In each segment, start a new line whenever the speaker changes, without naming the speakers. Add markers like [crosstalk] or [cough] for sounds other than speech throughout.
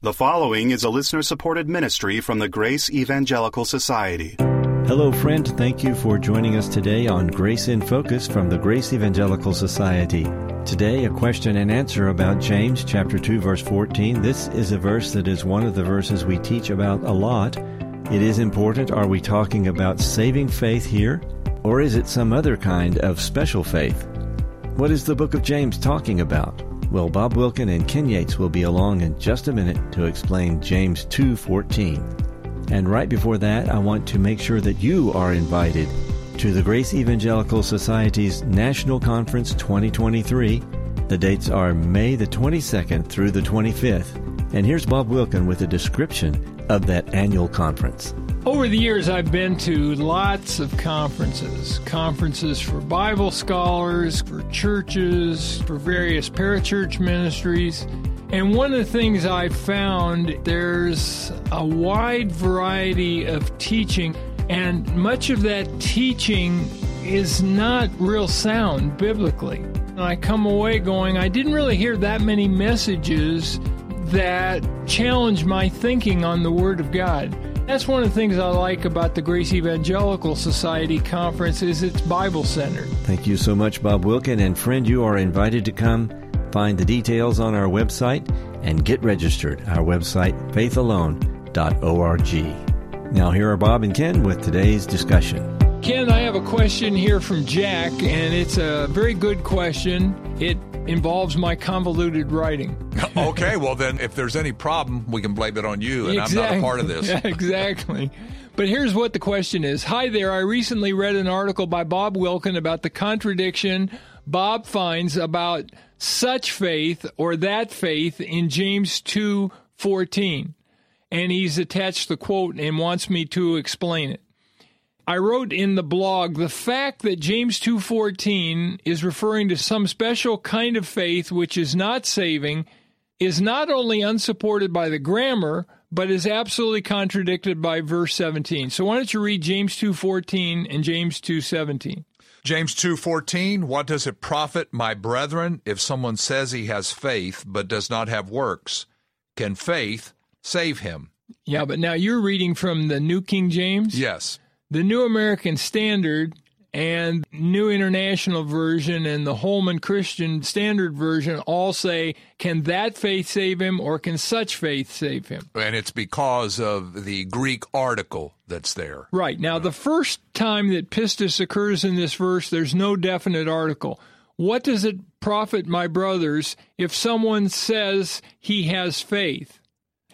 The following is a listener supported ministry from the Grace Evangelical Society.
Hello, friend. Thank you for joining us today on Grace in Focus from the Grace Evangelical Society. Today, a question and answer about James chapter 2 verse 14. This is a verse that is one of the verses we teach about a lot. It is important. Are we talking about saving faith here? Or is it some other kind of special faith? What is the book of James talking about? Well, Bob Wilkin and Ken Yates will be along in just a minute to explain James 2:14. And right before that, I want to make sure that you are invited to the Grace Evangelical Society's National Conference 2023. The dates are May the 22nd through the 25th. And here's Bob Wilkin with a description of that annual conference.
Over the years, I've been to lots of conferences conferences for Bible scholars, for churches, for various parachurch ministries. And one of the things I found, there's a wide variety of teaching, and much of that teaching is not real sound biblically. And I come away going, I didn't really hear that many messages that challenge my thinking on the Word of God. That's one of the things I like about the Grace Evangelical Society conference is it's Bible centered.
Thank you so much, Bob Wilkin. And friend, you are invited to come. Find the details on our website and get registered. Our website, faithalone.org. Now, here are Bob and Ken with today's discussion.
Ken, I have a question here from Jack, and it's a very good question. It involves my convoluted writing. [laughs]
okay, well, then if there's any problem, we can blame it on you, and exactly. I'm not a part of this. [laughs]
exactly. But here's what the question is Hi there. I recently read an article by Bob Wilkin about the contradiction Bob finds about such faith or that faith in James 2 14. And he's attached the quote and wants me to explain it. I wrote in the blog the fact that James 2:14 is referring to some special kind of faith which is not saving is not only unsupported by the grammar but is absolutely contradicted by verse 17. So why don't you read James 2:14 and James 2:17?
James 2:14 What does it profit my brethren if someone says he has faith but does not have works can faith save him?
Yeah, but now you're reading from the New King James?
Yes
the New American Standard and New International Version and the Holman Christian Standard Version all say, can that faith save him or can such faith save him?
And it's because of the Greek article that's there.
Right. Now, the first time that pistis occurs in this verse, there's no definite article. What does it profit, my brothers, if someone says he has faith?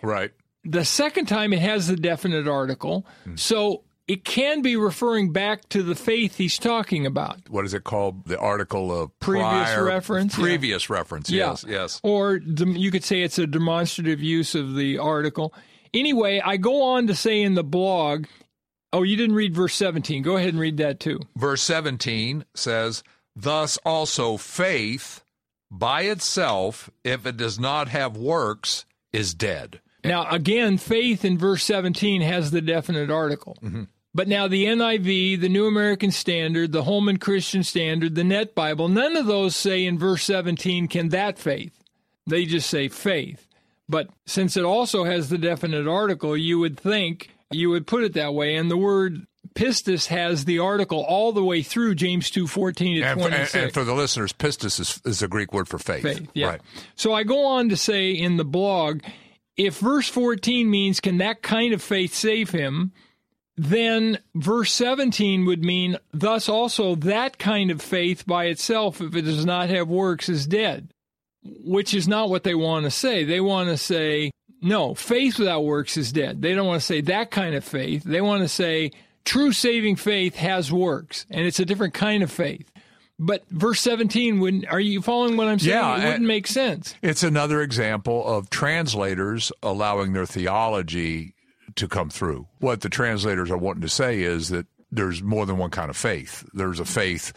Right.
The second time it has the definite article. Mm. So it can be referring back to the faith he's talking about.
What is it called? The article of
previous
prior,
reference.
Previous yeah. reference. Yes, yeah. yes.
Or you could say it's a demonstrative use of the article. Anyway, I go on to say in the blog. Oh, you didn't read verse 17. Go ahead and read that too.
Verse 17 says, "Thus also faith by itself, if it does not have works, is dead."
Now, again, faith in verse 17 has the definite article. Mm-hmm. But now the NIV, the New American Standard, the Holman Christian Standard, the Net Bible, none of those say in verse 17, can that faith? They just say faith. But since it also has the definite article, you would think you would put it that way. And the word pistis has the article all the way through James 2:14 to
and
26.
For, and, for the listeners, pistis is, is a Greek word for faith.
Faith, yeah.
Right.
So I go on to say in the blog, if verse 14 means can that kind of faith save him, then verse 17 would mean, thus also that kind of faith by itself, if it does not have works, is dead, which is not what they want to say. They want to say, no, faith without works is dead. They don't want to say that kind of faith. They want to say true saving faith has works, and it's a different kind of faith. But verse 17 wouldn't, are you following what I'm saying?
Yeah,
it wouldn't make sense.
It's another example of translators allowing their theology to come through. What the translators are wanting to say is that there's more than one kind of faith. There's a faith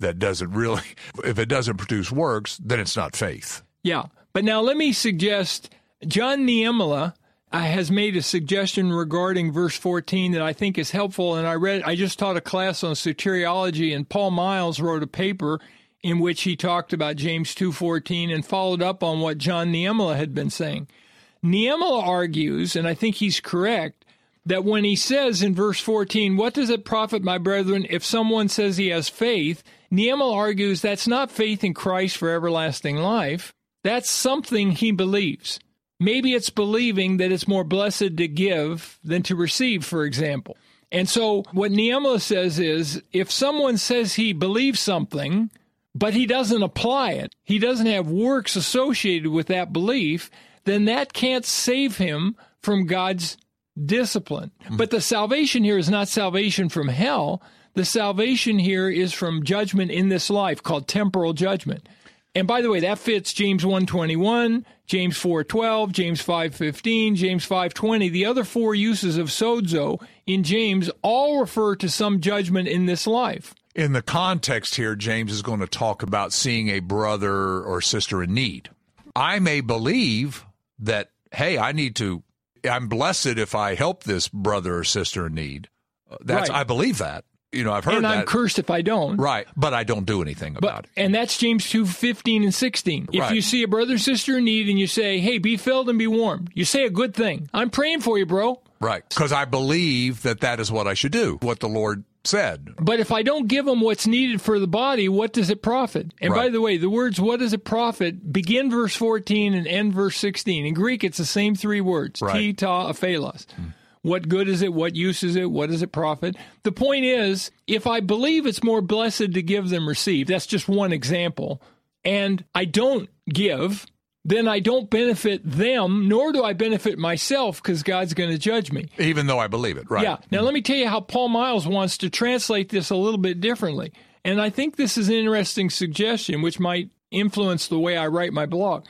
that doesn't really, [laughs] if it doesn't produce works, then it's not faith.
Yeah. But now let me suggest John Niemela uh, has made a suggestion regarding verse 14 that I think is helpful. And I read, I just taught a class on soteriology, and Paul Miles wrote a paper in which he talked about James 2.14 and followed up on what John Niemela had been saying. Niemela argues, and I think he's correct, that when he says in verse 14, What does it profit, my brethren, if someone says he has faith? Niemela argues that's not faith in Christ for everlasting life. That's something he believes. Maybe it's believing that it's more blessed to give than to receive, for example. And so what Niemela says is if someone says he believes something, but he doesn't apply it, he doesn't have works associated with that belief, then that can't save him from God's discipline. Mm-hmm. But the salvation here is not salvation from hell. The salvation here is from judgment in this life called temporal judgment. And by the way, that fits James 121, James 4:12, James 5:15, James 5:20. The other four uses of sozo in James all refer to some judgment in this life.
In the context here, James is going to talk about seeing a brother or sister in need. I may believe that hey, I need to I'm blessed if I help this brother or sister in need. Uh, that's right. I believe that you know, I've heard
and
I'm
cursed if I don't.
Right, but I don't do anything
but,
about it.
And that's James two fifteen and 16. If
right.
you see a brother or sister in need and you say, hey, be filled and be warmed, you say a good thing. I'm praying for you, bro.
Right, because I believe that that is what I should do, what the Lord said.
But if I don't give them what's needed for the body, what does it profit? And right. by the way, the words what does it profit begin verse 14 and end verse 16. In Greek, it's the same three words, right. ti, ta, ophelos. What good is it? What use is it? What does it profit? The point is, if I believe it's more blessed to give than receive, that's just one example, and I don't give, then I don't benefit them, nor do I benefit myself because God's going to judge me.
Even though I believe it, right?
Yeah. Now, let me tell you how Paul Miles wants to translate this a little bit differently. And I think this is an interesting suggestion, which might influence the way I write my blog.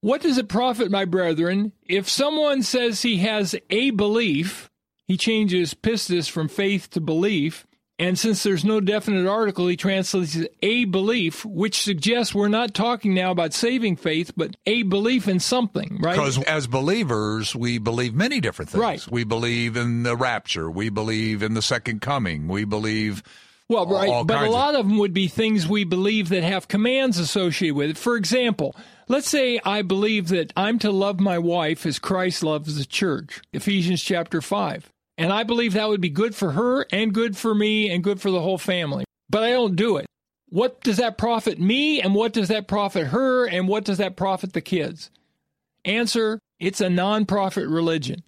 What does it profit, my brethren, if someone says he has a belief? He changes pistis from faith to belief. And since there's no definite article, he translates a belief, which suggests we're not talking now about saving faith, but a belief in something, right?
Because as believers, we believe many different things.
Right.
We believe in the rapture. We believe in the second coming. We believe.
Well, right. But a lot of... of them would be things we believe that have commands associated with it. For example, Let's say I believe that I'm to love my wife as Christ loves the church, Ephesians chapter 5. And I believe that would be good for her and good for me and good for the whole family. But I don't do it. What does that profit me and what does that profit her and what does that profit the kids? Answer it's a non profit religion.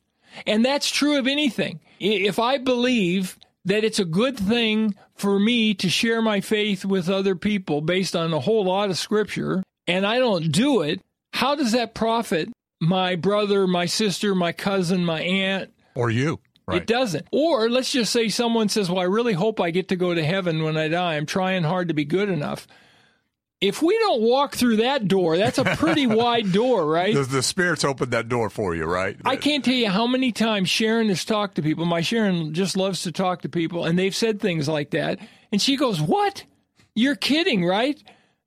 And that's true of anything. If I believe that it's a good thing for me to share my faith with other people based on a whole lot of scripture, and I don't do it, how does that profit my brother, my sister, my cousin, my aunt?
Or you? Right.
It doesn't. Or let's just say someone says, Well, I really hope I get to go to heaven when I die. I'm trying hard to be good enough. If we don't walk through that door, that's a pretty [laughs] wide door, right?
The, the, Spirit's opened that door for you, right?
I can't tell you how many times Sharon has talked to people. My Sharon just loves to talk to people, and they've said things like that. And she goes, What? You're kidding, right?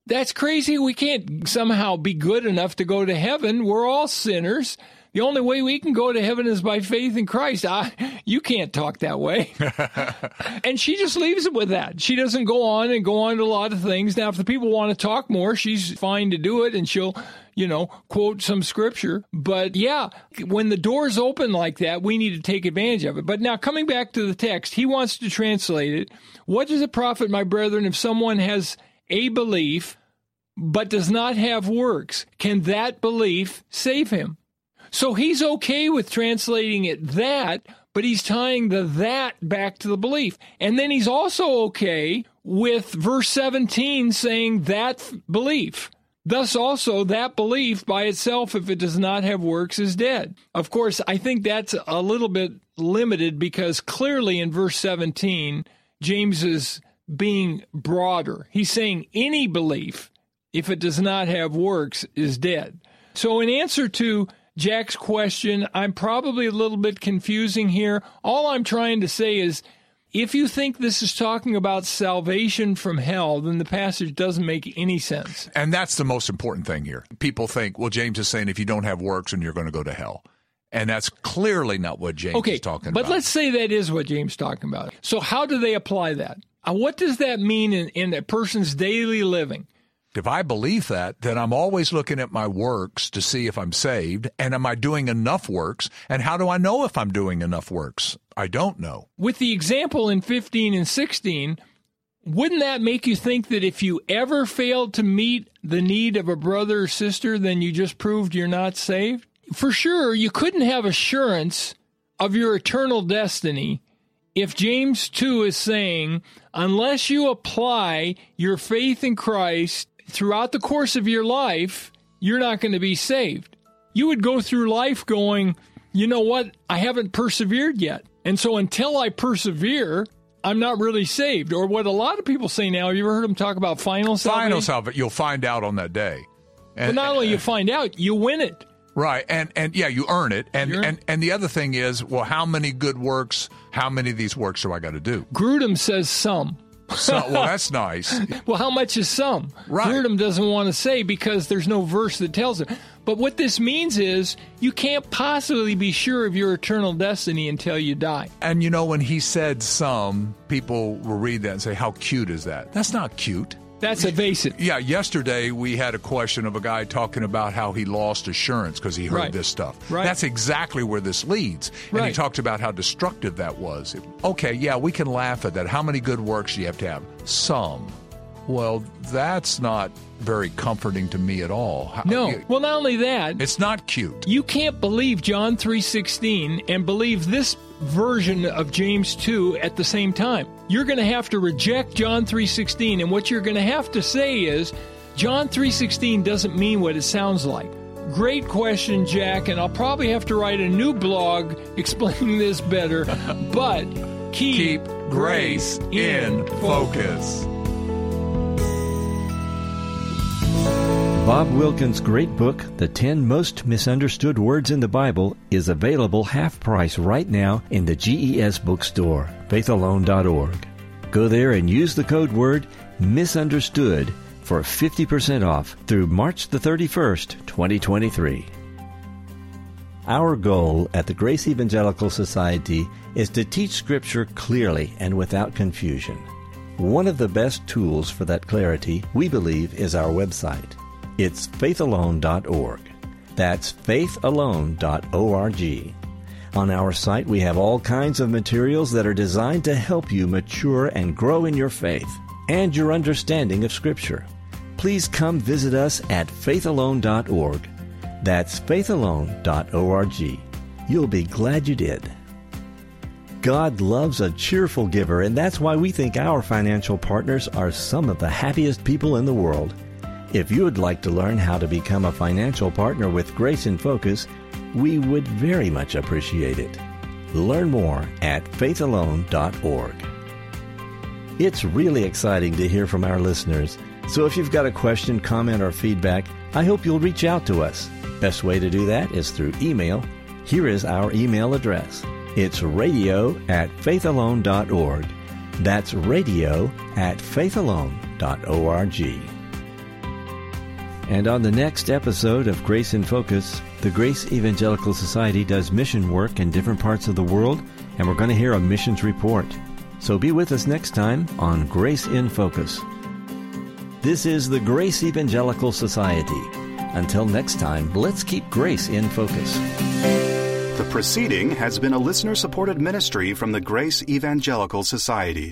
That's crazy. We can't somehow be good enough to go to heaven. We're all sinners. The only way we can go to heaven is by faith in Christ. I, you can't talk that way. [laughs] and she just leaves it with that. She doesn't go on and go on to a lot of things. Now, if the people want to talk more, she's fine to do it and she'll, you know, quote some scripture. But yeah, when the doors open like that, we need to take advantage of it. But now, coming back to the text, he wants to translate it. What does it profit, my brethren, if someone has a belief but does not have works, can that belief save him? So he's okay with translating it that, but he's tying the that back to the belief. And then he's also okay with verse 17 saying that belief. Thus, also, that belief by itself, if it does not have works, is dead. Of course, I think that's a little bit limited because clearly in verse 17, James is being broader. He's saying any belief, if it does not have works, is dead. So, in answer to Jack's question, I'm probably a little bit confusing here. All I'm trying to say is if you think this is talking about salvation from hell, then the passage doesn't make any sense.
And that's the most important thing here. People think, well, James is saying if you don't have works, and you're going to go to hell. And that's clearly not what James
okay,
is talking
but
about.
But let's say that is what James is talking about. So, how do they apply that? Uh, what does that mean in, in a person's daily living?
If I believe that, then I'm always looking at my works to see if I'm saved. And am I doing enough works? And how do I know if I'm doing enough works? I don't know.
With the example in 15 and 16, wouldn't that make you think that if you ever failed to meet the need of a brother or sister, then you just proved you're not saved? For sure, you couldn't have assurance of your eternal destiny if James 2 is saying, unless you apply your faith in Christ throughout the course of your life, you're not going to be saved. You would go through life going, you know what? I haven't persevered yet. And so until I persevere, I'm not really saved. Or what a lot of people say now, have you ever heard them talk about final salvation?
Final salvation, you'll find out on that day.
And, but not only you find out, you win it.
Right. And and yeah, you earn it. And and and the other thing is, well, how many good works, how many of these works do I got to do?
Grudem says some.
So, well, that's nice. [laughs]
well, how much is some?
Right.
Doesn't want to say because there's no verse that tells it. But what this means is you can't possibly be sure of your eternal destiny until you die.
And you know, when he said some, people will read that and say, How cute is that? That's not cute.
That's evasive.
Yeah, yesterday we had a question of a guy talking about how he lost assurance because he heard
right.
this stuff.
Right.
That's exactly where this leads. And
right.
he talked about how destructive that was. Okay, yeah, we can laugh at that. How many good works do you have to have? Some. Well, that's not very comforting to me at all. How,
no. well, not only that,
it's not cute.
You can't believe John 3:16 and believe this version of James 2 at the same time. You're going to have to reject John 3:16 and what you're going to have to say is John 3:16 doesn't mean what it sounds like. Great question, Jack, and I'll probably have to write a new blog [laughs] explaining this better, but keep,
keep grace in focus.
Bob Wilkin's great book, The 10 Most Misunderstood Words in the Bible, is available half price right now in the GES bookstore, faithalone.org. Go there and use the code word misunderstood for 50% off through March the 31st, 2023. Our goal at the Grace Evangelical Society is to teach Scripture clearly and without confusion. One of the best tools for that clarity, we believe, is our website. It's faithalone.org. That's faithalone.org. On our site, we have all kinds of materials that are designed to help you mature and grow in your faith and your understanding of Scripture. Please come visit us at faithalone.org. That's faithalone.org. You'll be glad you did. God loves a cheerful giver, and that's why we think our financial partners are some of the happiest people in the world. If you would like to learn how to become a financial partner with Grace in Focus, we would very much appreciate it. Learn more at faithalone.org. It's really exciting to hear from our listeners, so if you've got a question, comment, or feedback, I hope you'll reach out to us. Best way to do that is through email. Here is our email address. It's radio at faithalone.org. That's radio at faithalone.org. And on the next episode of Grace in Focus, the Grace Evangelical Society does mission work in different parts of the world, and we're going to hear a missions report. So be with us next time on Grace in Focus. This is the Grace Evangelical Society. Until next time, let's keep grace in focus.
The proceeding has been a listener supported ministry from the Grace Evangelical Society.